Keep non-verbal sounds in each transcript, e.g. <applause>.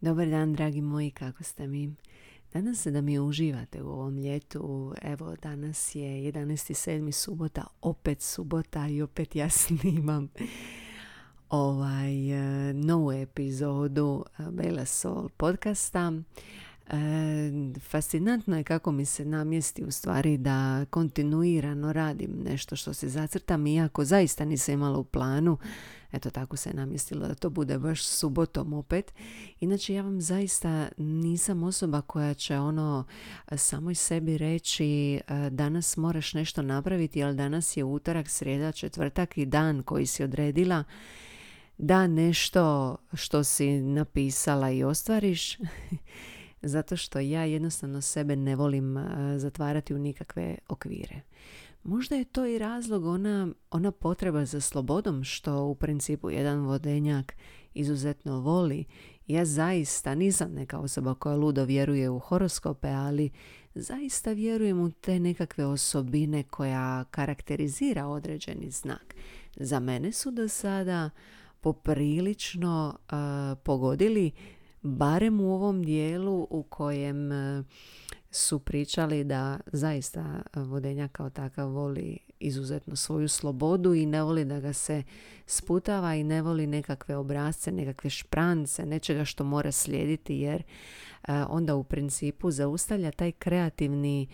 Dobar dan, dragi moji, kako ste mi? Nadam se da mi uživate u ovom ljetu. Evo, danas je 11.7. subota, opet subota i opet ja <laughs> snimam ovaj, eh, novu epizodu eh, Bela Soul podcasta. E, fascinantno je kako mi se namjesti u stvari da kontinuirano radim nešto što se zacrtam iako zaista nisam imala u planu Eto tako se namjestilo da to bude baš subotom opet. Inače ja vam zaista nisam osoba koja će ono samoj sebi reći e, danas moraš nešto napraviti, ali danas je utorak, srijeda, četvrtak i dan koji si odredila da nešto što si napisala i ostvariš <laughs> zato što ja jednostavno sebe ne volim e, zatvarati u nikakve okvire. Možda je to i razlog ona, ona potreba za slobodom što u principu jedan vodenjak izuzetno voli. Ja zaista nisam neka osoba koja ludo vjeruje u horoskope, ali zaista vjerujem u te nekakve osobine koja karakterizira određeni znak. Za mene su do sada poprilično uh, pogodili barem u ovom dijelu u kojem su pričali da zaista vodenja kao takav voli izuzetno svoju slobodu i ne voli da ga se sputava i ne voli nekakve obrazce, nekakve šprance, nečega što mora slijediti jer onda u principu zaustavlja taj kreativni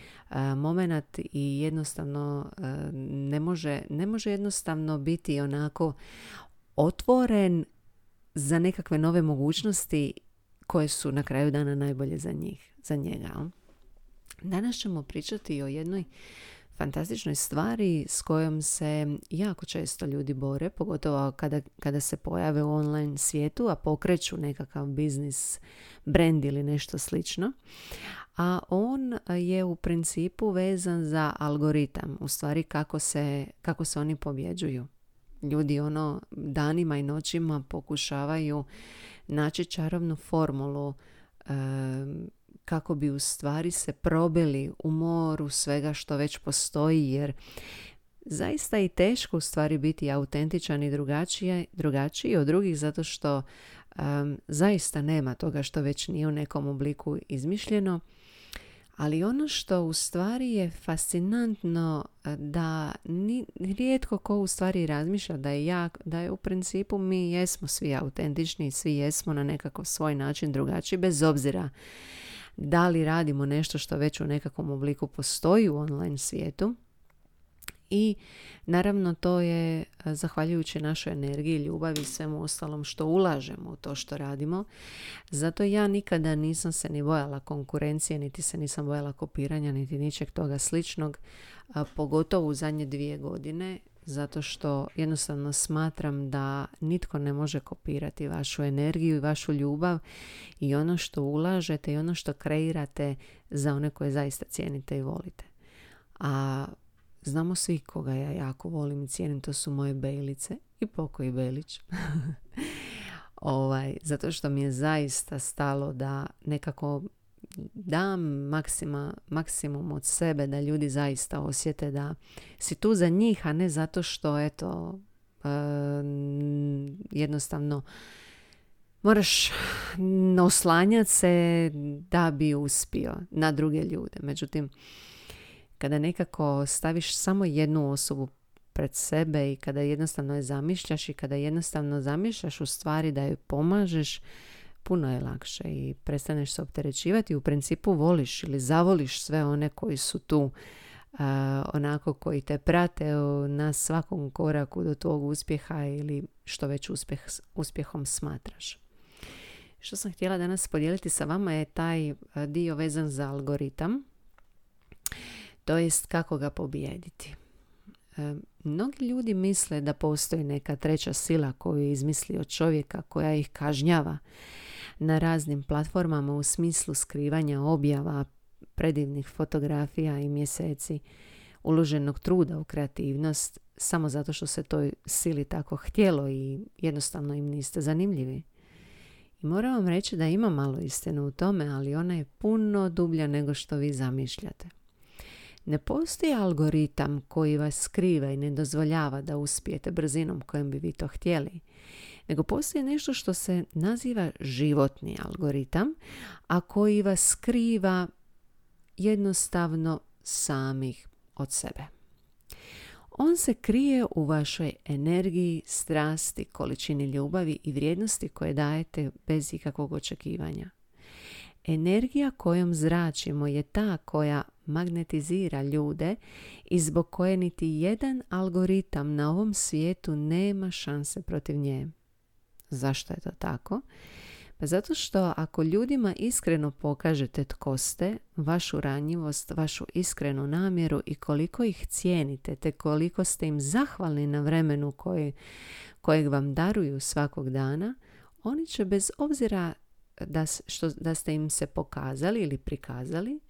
moment i jednostavno ne može, ne može jednostavno biti onako otvoren za nekakve nove mogućnosti koje su na kraju dana najbolje za njih, za njega. Danas ćemo pričati o jednoj fantastičnoj stvari s kojom se jako često ljudi bore, pogotovo kada, kada se pojave u online svijetu, a pokreću nekakav biznis, brand ili nešto slično. A on je u principu vezan za algoritam, u stvari kako se, kako se oni pobjeđuju. Ljudi ono danima i noćima pokušavaju naći čarovnu formulu kako bi u stvari se probili u moru svega što već postoji jer zaista i teško u stvari biti autentičan i drugačiji, drugačiji od drugih zato što zaista nema toga što već nije u nekom obliku izmišljeno. Ali ono što u stvari je fascinantno da ni, rijetko ko u stvari razmišlja da je jak, da je u principu mi jesmo svi autentični, svi jesmo na nekakav svoj način drugačiji bez obzira da li radimo nešto što već u nekakvom obliku postoji u online svijetu i naravno to je zahvaljujući našoj energiji, ljubavi i svemu ostalom što ulažemo u to što radimo. Zato ja nikada nisam se ni bojala konkurencije, niti se nisam bojala kopiranja, niti ničeg toga sličnog, pogotovo u zadnje dvije godine zato što jednostavno smatram da nitko ne može kopirati vašu energiju i vašu ljubav i ono što ulažete i ono što kreirate za one koje zaista cijenite i volite. A znamo svi koga ja jako volim i cijenim, to su moje Bejlice i pokoji Belić. <laughs> ovaj, zato što mi je zaista stalo da nekako dam maksima, maksimum od sebe da ljudi zaista osjete da si tu za njih, a ne zato što eto jednostavno moraš oslanjati se da bi uspio na druge ljude. Međutim, kada nekako staviš samo jednu osobu pred sebe i kada jednostavno je zamišljaš i kada jednostavno zamišljaš u stvari da joj pomažeš, puno je lakše i prestaneš se opterećivati. U principu voliš ili zavoliš sve one koji su tu onako koji te prate na svakom koraku do tvog uspjeha ili što već uspjeh, uspjehom smatraš. Što sam htjela danas podijeliti sa vama je taj dio vezan za algoritam, to jest kako ga pobijediti. E, mnogi ljudi misle da postoji neka treća sila koju je izmislio čovjeka koja ih kažnjava na raznim platformama u smislu skrivanja objava, predivnih fotografija i mjeseci uloženog truda u kreativnost samo zato što se toj sili tako htjelo i jednostavno im niste zanimljivi. I moram vam reći da ima malo istine u tome, ali ona je puno dublja nego što vi zamišljate. Ne postoji algoritam koji vas skriva i ne dozvoljava da uspijete brzinom kojom bi vi to htjeli. Nego postoji nešto što se naziva životni algoritam, a koji vas skriva jednostavno samih od sebe. On se krije u vašoj energiji, strasti, količini ljubavi i vrijednosti koje dajete bez ikakvog očekivanja. Energija kojom zračimo je ta koja magnetizira ljude i zbog koje niti jedan algoritam na ovom svijetu nema šanse protiv nje. Zašto je to tako? Pa zato što ako ljudima iskreno pokažete tko ste, vašu ranjivost, vašu iskrenu namjeru i koliko ih cijenite, te koliko ste im zahvalni na vremenu koje, kojeg vam daruju svakog dana, oni će bez obzira da, što, da ste im se pokazali ili prikazali,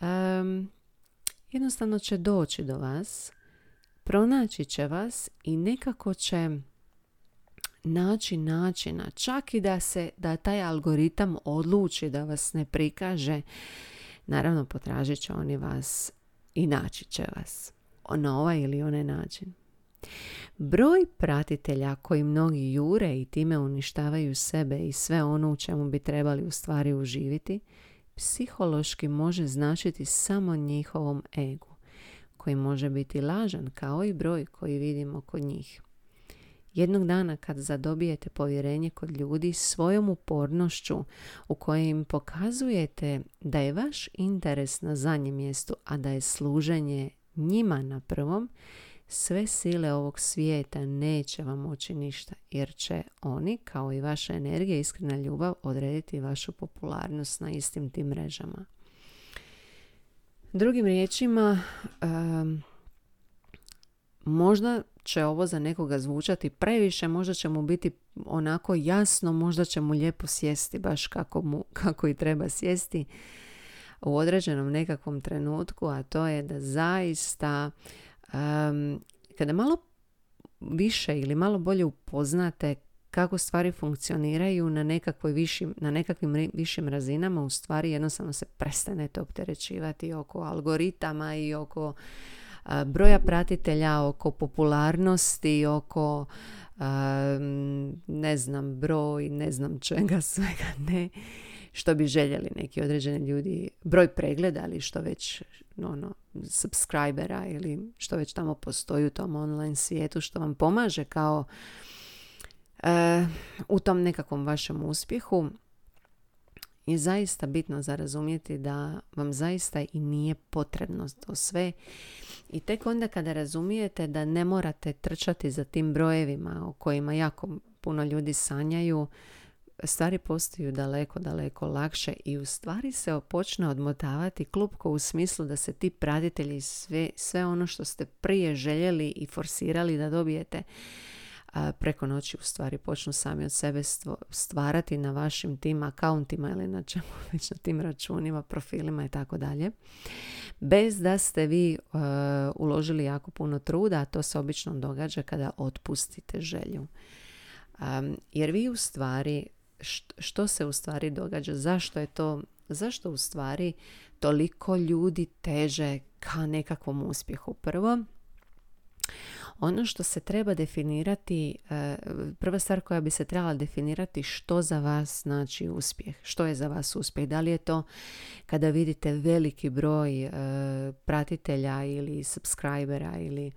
um, jednostavno će doći do vas, pronaći će vas i nekako će naći načina, čak i da se da taj algoritam odluči da vas ne prikaže, naravno potražit će oni vas i naći će vas na ovaj ili onaj način. Broj pratitelja koji mnogi jure i time uništavaju sebe i sve ono u čemu bi trebali u stvari uživiti, psihološki može značiti samo njihovom egu, koji može biti lažan kao i broj koji vidimo kod njih. Jednog dana kad zadobijete povjerenje kod ljudi svojom upornošću u kojoj im pokazujete da je vaš interes na zadnjem mjestu, a da je služenje njima na prvom, sve sile ovog svijeta neće vam moći ništa, jer će oni, kao i vaša energija iskrena ljubav, odrediti vašu popularnost na istim tim mrežama. Drugim riječima, um, možda će ovo za nekoga zvučati previše, možda će mu biti onako jasno, možda će mu lijepo sjesti baš kako, mu, <laughs> kako i treba sjesti u određenom nekakvom trenutku, a to je da zaista um, kada malo više ili malo bolje upoznate kako stvari funkcioniraju na, nekakvoj višim, na nekakvim višim razinama, u stvari jednostavno se prestanete opterećivati oko algoritama i oko broja pratitelja, oko popularnosti, oko ne znam broj, ne znam čega <laughs> svega ne što bi željeli neki određeni ljudi, broj pregleda ali što već ono, subscribera ili što već tamo postoji u tom online svijetu što vam pomaže kao e, u tom nekakvom vašem uspjehu je zaista bitno za razumjeti da vam zaista i nije potrebno to sve. I tek onda kada razumijete da ne morate trčati za tim brojevima o kojima jako puno ljudi sanjaju stvari postaju daleko, daleko lakše i u stvari se počne odmotavati klupko u smislu da se ti pratitelji sve, sve ono što ste prije željeli i forsirali da dobijete preko noći u stvari počnu sami od sebe stvarati na vašim tim akauntima ili na čemu <laughs> već na tim računima, profilima i tako dalje. Bez da ste vi uh, uložili jako puno truda, a to se obično događa kada otpustite želju. Um, jer vi u stvari što se u stvari događa, zašto je to, zašto u stvari toliko ljudi teže ka nekakvom uspjehu. Prvo, ono što se treba definirati, e, prva stvar koja bi se trebala definirati što za vas znači uspjeh, što je za vas uspjeh. Da li je to kada vidite veliki broj e, pratitelja ili subscribera ili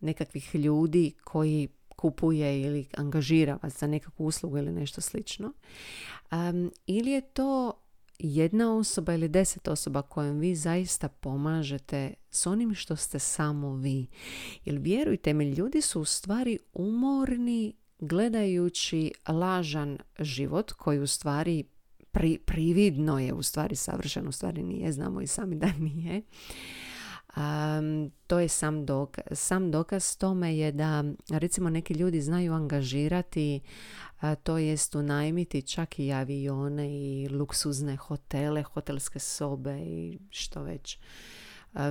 nekakvih ljudi koji kupuje ili angažira vas za nekakvu uslugu ili nešto slično. Um, ili je to jedna osoba ili deset osoba kojom vi zaista pomažete s onim što ste samo vi. Jer vjerujte mi, ljudi su u stvari umorni gledajući lažan život koji u stvari pri, prividno je u stvari savršen, u stvari nije, znamo i sami da <laughs> nije. Um, to je sam dokaz. Sam dokaz tome je da recimo neki ljudi znaju angažirati to jest unajmiti čak i avione i luksuzne hotele, hotelske sobe i što već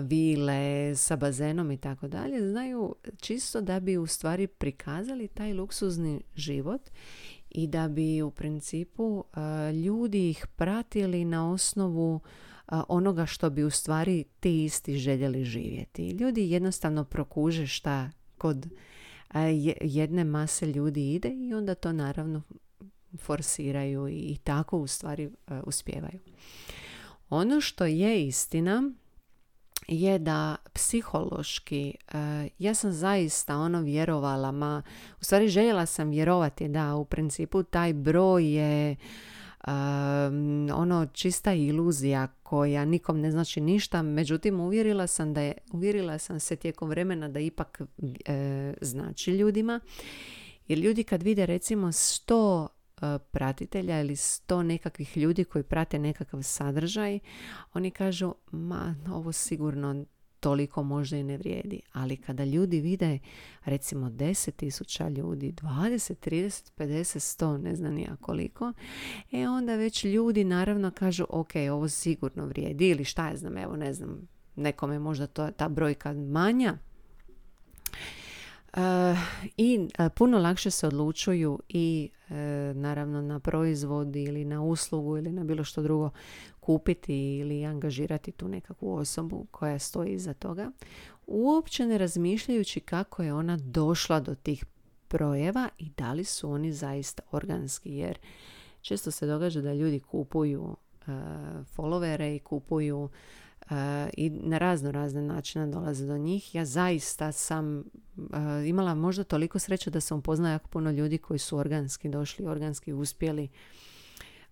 vile sa bazenom i tako dalje, znaju čisto da bi u stvari prikazali taj luksuzni život i da bi u principu ljudi ih pratili na osnovu onoga što bi u stvari ti isti željeli živjeti. Ljudi jednostavno prokuže šta kod jedne mase ljudi ide i onda to naravno forsiraju i tako u stvari uspijevaju. Ono što je istina je da psihološki ja sam zaista ono vjerovala ma u stvari željela sam vjerovati da u principu taj broj je ono čista iluzija koja nikom ne znači ništa, međutim uvjerila sam da je, uvjerila sam se tijekom vremena da ipak e, znači ljudima. Jer ljudi kad vide recimo sto e, pratitelja ili sto nekakvih ljudi koji prate nekakav sadržaj, oni kažu, ma ovo sigurno toliko možda i ne vrijedi. Ali kada ljudi vide recimo 10.000 ljudi, 20, 30, 50, 100, ne znam ja koliko, e onda već ljudi naravno kažu ok, ovo sigurno vrijedi ili šta ja znam, evo ne znam, nekome možda to, ta brojka manja, i e, puno lakše se odlučuju i e, naravno na proizvod ili na uslugu ili na bilo što drugo kupiti ili angažirati tu nekakvu osobu koja stoji iza toga uopće ne razmišljajući kako je ona došla do tih brojeva i da li su oni zaista organski jer često se događa da ljudi kupuju followere i kupuju i na razno razne načine dolaze do njih. Ja zaista sam imala možda toliko sreće da sam upoznala jako puno ljudi koji su organski došli, organski uspjeli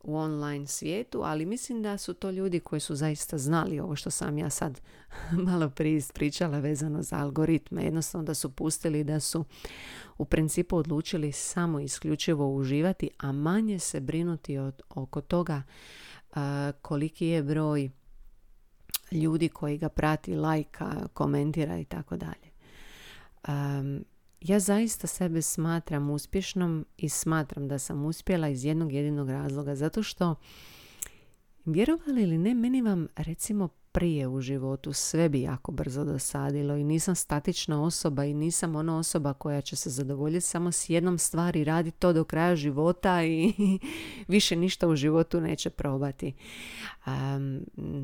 u online svijetu, ali mislim da su to ljudi koji su zaista znali ovo što sam ja sad <laughs> malo prije ispričala vezano za algoritme. Jednostavno da su pustili da su u principu odlučili samo isključivo uživati, a manje se brinuti od, oko toga koliki je broj ljudi koji ga prati, lajka, komentira i tako dalje. Ja zaista sebe smatram uspješnom i smatram da sam uspjela iz jednog jedinog razloga zato što vjerovali ili ne, meni vam recimo prije u životu sve bi jako brzo dosadilo i nisam statična osoba i nisam ona osoba koja će se zadovoljiti samo s jednom stvari, raditi to do kraja života i <laughs> više ništa u životu neće probati.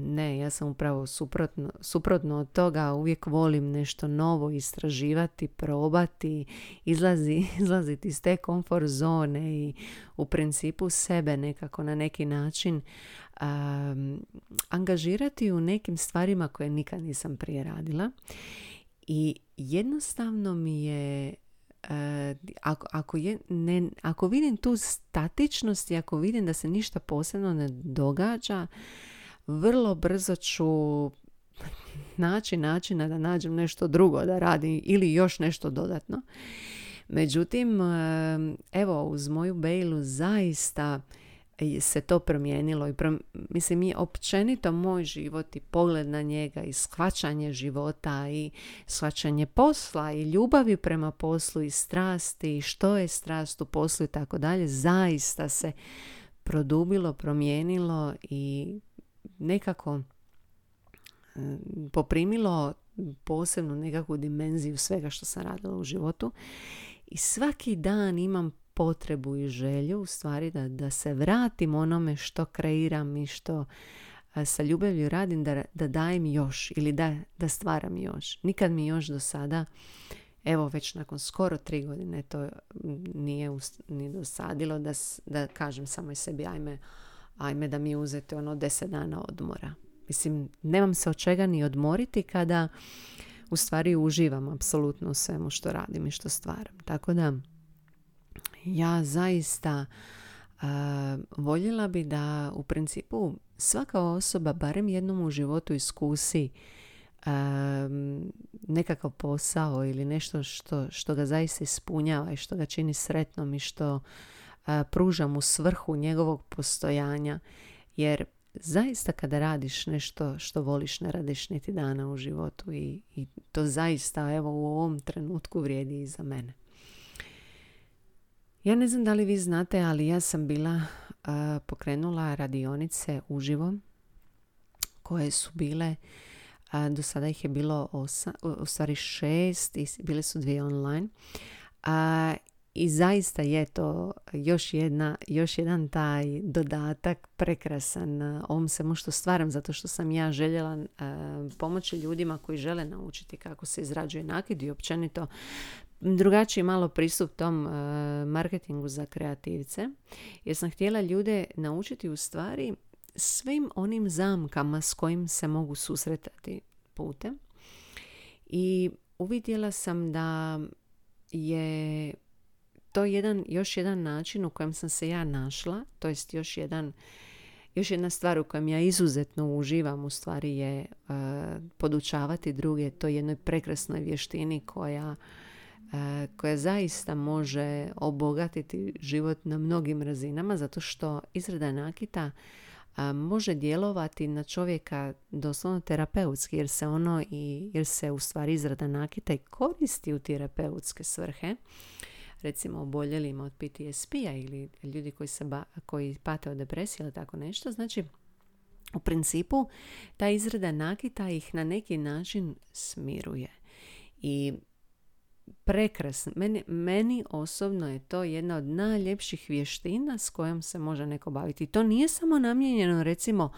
ne, ja sam upravo suprotno, suprotno od toga, uvijek volim nešto novo istraživati, probati, izlazi, <laughs> izlaziti iz te komfort zone i u principu sebe nekako na neki način um, angažirati u nekim stvarima koje nikad nisam prije radila. I jednostavno mi je uh, ako, ako, je, ne, ako vidim tu statičnost i ako vidim da se ništa posebno ne događa vrlo brzo ću naći načina da nađem nešto drugo da radim ili još nešto dodatno. Međutim evo uz moju bailu zaista se to promijenilo i mislim i općenito moj život i pogled na njega i shvaćanje života i shvaćanje posla i ljubavi prema poslu i strasti i što je strast u poslu i tako dalje zaista se produbilo, promijenilo i nekako poprimilo posebnu nekakvu dimenziju svega što sam radila u životu. I svaki dan imam potrebu i želju u stvari da, da se vratim onome što kreiram i što sa ljubavlju radim da, da dajem još ili da, da stvaram još. Nikad mi još do sada evo već nakon skoro tri godine to nije ni dosadilo da, da kažem samo sebi ajme, ajme da mi uzete ono deset dana odmora. Mislim, nemam se od čega ni odmoriti kada u stvari uživam apsolutno u svemu što radim i što stvaram. Tako da ja zaista uh, voljela bi da u principu svaka osoba barem jednom u životu iskusi uh, nekakav posao ili nešto što, što ga zaista ispunjava i što ga čini sretnom i što uh, pruža mu svrhu njegovog postojanja jer zaista kada radiš nešto što voliš ne radiš niti dana u životu i, i to zaista evo u ovom trenutku vrijedi i za mene. Ja ne znam da li vi znate, ali ja sam bila pokrenula radionice uživo koje su bile do sada ih je bilo osa, u stvari šest i bile su dvije online. i zaista je to još, jedna, još jedan taj dodatak prekrasan ovom svemu što stvaram zato što sam ja željela uh, pomoći ljudima koji žele naučiti kako se izrađuje nakid i općenito drugačiji malo pristup tom uh, marketingu za kreativce jer sam htjela ljude naučiti u stvari svim onim zamkama s kojim se mogu susretati putem. I uvidjela sam da je to jedan, još jedan način u kojem sam se ja našla, to jest još jedan još jedna stvar u kojem ja izuzetno uživam u stvari je uh, podučavati druge toj jednoj prekrasnoj vještini koja, koja zaista može obogatiti život na mnogim razinama zato što izrada nakita može djelovati na čovjeka doslovno terapeutski jer se ono i jer se u stvari izrada nakita i koristi u terapeutske svrhe. Recimo oboljelima od PTSP-a ili ljudi koji, se ba, koji pate od depresije ili tako nešto. Znači u principu ta izrada nakita ih na neki način smiruje. I prekrasno. Meni, meni osobno je to jedna od najljepših vještina s kojom se može neko baviti. To nije samo namijenjeno recimo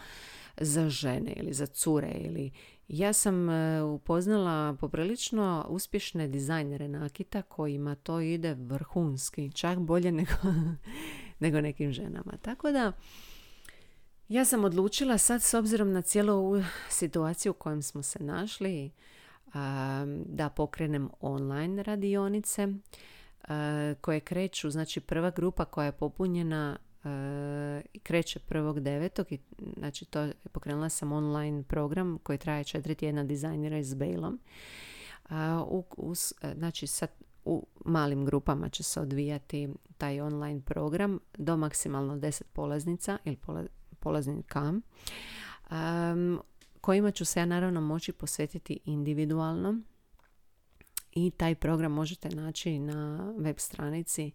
za žene ili za cure ili ja sam e, upoznala poprilično uspješne dizajnere nakita kojima to ide vrhunski, čak bolje nego, <laughs> nego nekim ženama. Tako da ja sam odlučila sad s obzirom na cijelu situaciju u kojem smo se našli da pokrenem online radionice koje kreću, znači prva grupa koja je popunjena kreće prvog devetog i znači to pokrenula sam online program koji traje četiri tjedna dizajnira s Bejlom. U, u, znači sad u malim grupama će se odvijati taj online program do maksimalno 10 polaznica ili polaznika. Um, kojima ću se ja naravno moći posvetiti individualno. I taj program možete naći na web stranici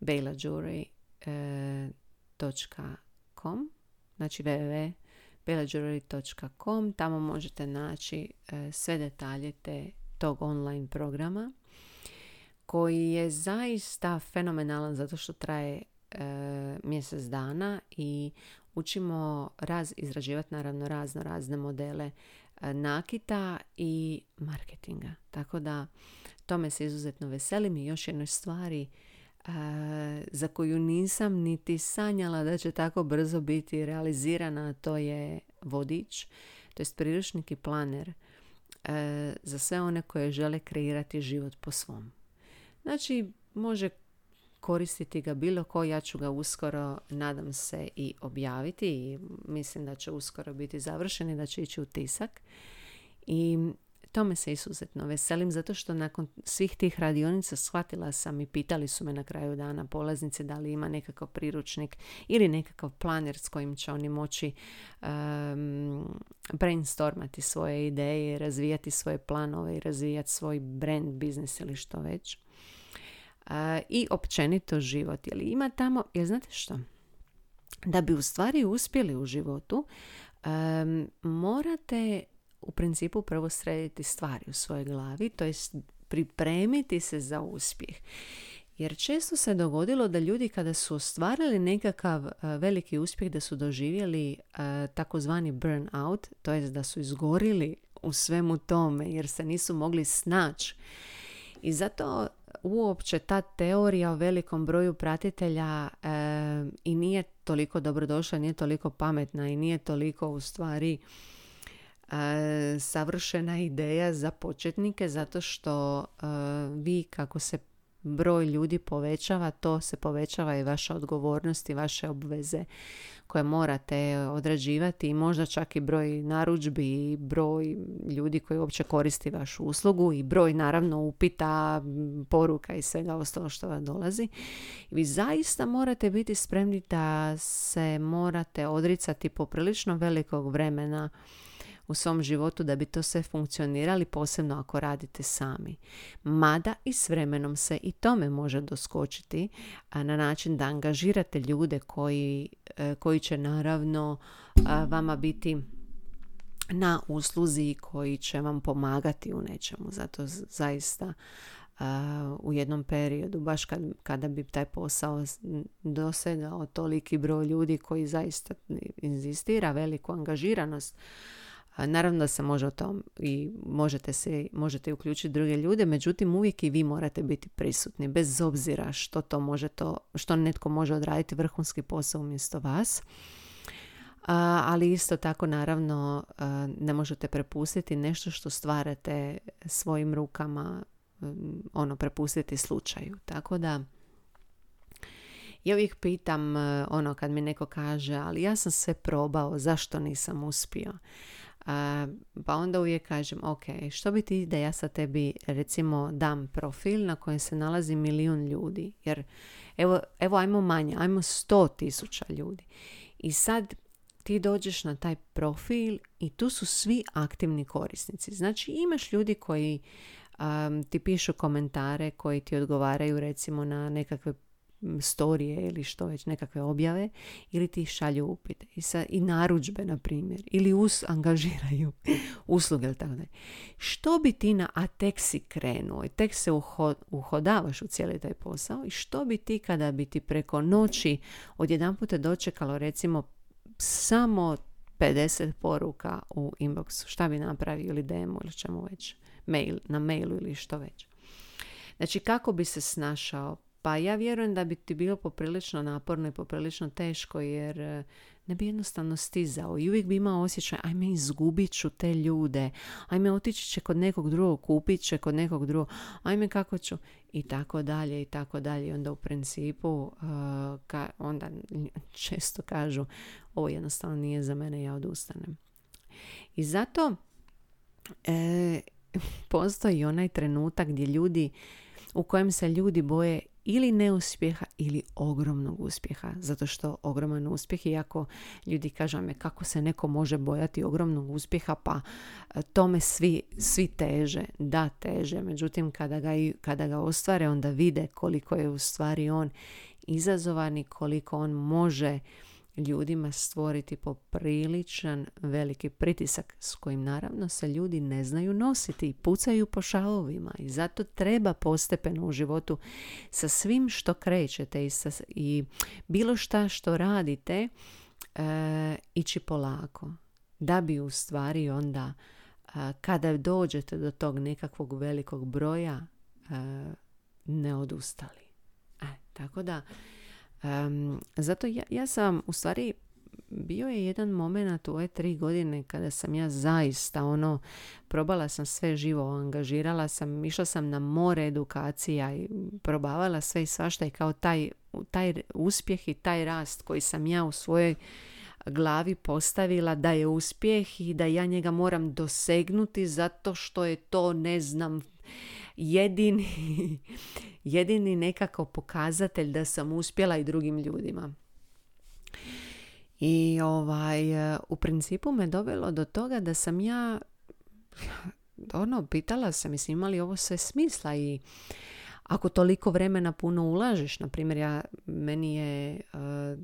bailajury.com znači www.bailajury.com tamo možete naći e, sve detalje te tog online programa koji je zaista fenomenalan zato što traje e, mjesec dana i učimo raz, izrađivati naravno razno razne modele e, nakita i marketinga. Tako da tome se izuzetno veselim i još jednoj stvari e, za koju nisam niti sanjala da će tako brzo biti realizirana, to je vodič, to je priručnik i planer e, za sve one koje žele kreirati život po svom. Znači, može koristiti ga bilo ko, ja ću ga uskoro, nadam se, i objaviti i mislim da će uskoro biti završen i da će ići u tisak. I tome se izuzetno veselim zato što nakon svih tih radionica shvatila sam i pitali su me na kraju dana polaznice da li ima nekakav priručnik ili nekakav planer s kojim će oni moći um, brainstormati svoje ideje, razvijati svoje planove i razvijati svoj brand, biznis ili što već i općenito život. Jer ima tamo, jer znate što? Da bi u stvari uspjeli u životu, morate u principu prvo srediti stvari u svojoj glavi, to jest pripremiti se za uspjeh. Jer često se dogodilo da ljudi kada su ostvarili nekakav veliki uspjeh, da su doživjeli takozvani burnout, to jest da su izgorili u svemu tome jer se nisu mogli snaći. I zato uopće ta teorija o velikom broju pratitelja e, i nije toliko dobrodošla, nije toliko pametna i nije toliko u stvari e, savršena ideja za početnike zato što e, vi kako se broj ljudi povećava, to se povećava i vaša odgovornost i vaše obveze koje morate odrađivati i možda čak i broj narudžbi i broj ljudi koji uopće koristi vašu uslugu i broj naravno upita, poruka i svega ostalo što vam dolazi. Vi zaista morate biti spremni da se morate odricati poprilično velikog vremena u svom životu da bi to sve funkcionirali, posebno ako radite sami. Mada i s vremenom se i tome može doskočiti na način da angažirate ljude koji, e, koji će naravno vama biti na usluzi koji će vam pomagati u nečemu. Zato zaista u jednom periodu, baš kad, kada bi taj posao dosegao toliki broj ljudi koji zaista inzistira veliku angažiranost, Naravno da se može o tom i možete se možete uključiti druge ljude, međutim uvijek i vi morate biti prisutni bez obzira što to može to, što netko može odraditi vrhunski posao umjesto vas. ali isto tako naravno ne možete prepustiti nešto što stvarate svojim rukama, ono prepustiti slučaju. Tako da ja uvijek pitam ono kad mi neko kaže ali ja sam sve probao, zašto nisam uspio? Pa onda uvijek kažem, ok, što bi ti da ja sa tebi recimo dam profil na kojem se nalazi milijun ljudi, jer evo, evo ajmo manje, ajmo sto tisuća ljudi. I sad ti dođeš na taj profil i tu su svi aktivni korisnici. Znači imaš ljudi koji ti pišu komentare, koji ti odgovaraju recimo na nekakve storije ili što već nekakve objave ili ti šalju upite i, sa, i narudžbe na primjer ili us, <laughs> angažiraju usluge ili tako dalje. Što bi ti na, a tek si krenuo i tek se uhodavaš u cijeli taj posao i što bi ti kada bi ti preko noći odjedan puta dočekalo recimo samo 50 poruka u inboxu, šta bi napravio ili demo ili čemu već, mail, na mailu ili što već. Znači kako bi se snašao pa ja vjerujem da bi ti bilo poprilično naporno i poprilično teško jer e, ne bi jednostavno stizao i uvijek bi imao osjećaj ajme izgubit ću te ljude, ajme otići će kod nekog drugog, kupit će kod nekog drugog, ajme kako ću i tako dalje i tako dalje. I onda u principu uh, ka, onda često kažu ovo jednostavno nije za mene, ja odustanem. I zato e, postoji onaj trenutak gdje ljudi u kojem se ljudi boje ili neuspjeha ili ogromnog uspjeha. Zato što ogroman uspjeh, iako ljudi kažu me kako se neko može bojati ogromnog uspjeha, pa e, tome svi, svi teže, da teže. Međutim, kada ga, kada ga ostvare, onda vide koliko je u stvari on izazovan i koliko on može ljudima stvoriti popriličan veliki pritisak s kojim naravno se ljudi ne znaju nositi i pucaju po šalovima i zato treba postepeno u životu sa svim što krećete i, sa, i bilo šta što radite e, ići polako da bi u stvari onda e, kada dođete do tog nekakvog velikog broja e, ne odustali. E, tako da Um, zato ja, ja sam u stvari bio je jedan moment u ove tri godine kada sam ja zaista ono probala sam sve živo, angažirala sam, išla sam na more edukacija i probavala sve i svašta i kao taj, taj uspjeh i taj rast koji sam ja u svojoj glavi postavila da je uspjeh i da ja njega moram dosegnuti zato što je to ne znam jedini, <laughs> jedini nekako pokazatelj da sam uspjela i drugim ljudima. I ovaj, u principu me dovelo do toga da sam ja <laughs> ono, pitala sam, mislim, ima li ovo sve smisla i ako toliko vremena puno ulažeš, na primjer, ja, meni je uh,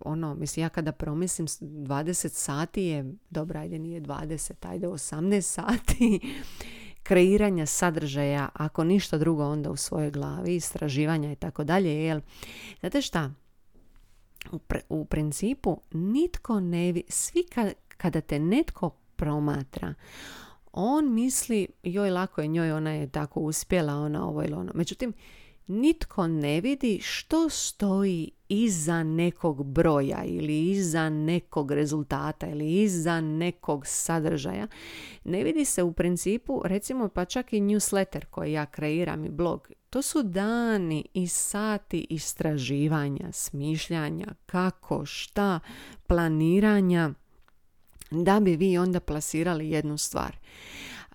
ono, mislim, ja kada promislim 20 sati je, dobra, ajde nije 20, ajde 18 sati kreiranja sadržaja, ako ništa drugo onda u svojoj glavi, istraživanja i tako dalje. Jel, znate šta? U, u principu nitko ne vi, svi kada te netko promatra, on misli joj lako je njoj, ona je tako uspjela, ona ovo ili ono. Međutim, nitko ne vidi što stoji iza nekog broja ili iza nekog rezultata ili iza nekog sadržaja. Ne vidi se u principu, recimo pa čak i newsletter koji ja kreiram i blog. To su dani i sati istraživanja, smišljanja, kako, šta, planiranja da bi vi onda plasirali jednu stvar.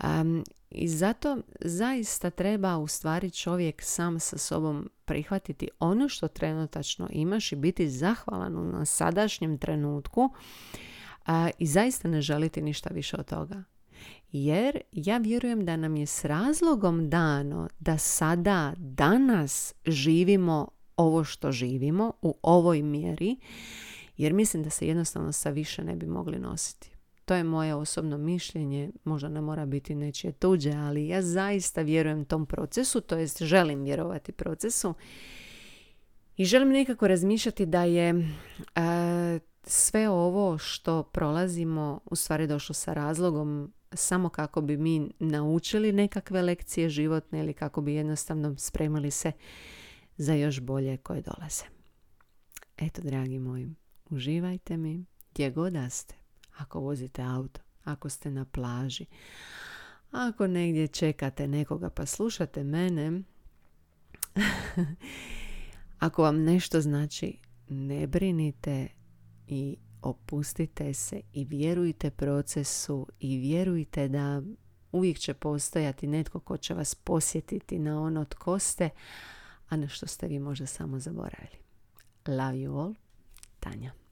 Um, i zato zaista treba u stvari čovjek sam sa sobom prihvatiti ono što trenutačno imaš i biti zahvalan na sadašnjem trenutku i zaista ne želiti ništa više od toga. Jer ja vjerujem da nam je s razlogom dano da sada, danas živimo ovo što živimo u ovoj mjeri, jer mislim da se jednostavno sa više ne bi mogli nositi. To je moje osobno mišljenje, možda ne mora biti nečije tuđe, ali ja zaista vjerujem tom procesu, to jest želim vjerovati procesu i želim nekako razmišljati da je e, sve ovo što prolazimo u stvari došlo sa razlogom samo kako bi mi naučili nekakve lekcije životne ili kako bi jednostavno spremili se za još bolje koje dolaze. Eto, dragi moji, uživajte mi gdje god da ste. Ako vozite auto, ako ste na plaži, ako negdje čekate nekoga pa slušate mene, <laughs> ako vam nešto znači, ne brinite i opustite se i vjerujte procesu i vjerujte da uvijek će postojati netko ko će vas posjetiti na ono tko ste, a na što ste vi možda samo zaboravili. Love you all, Tanja.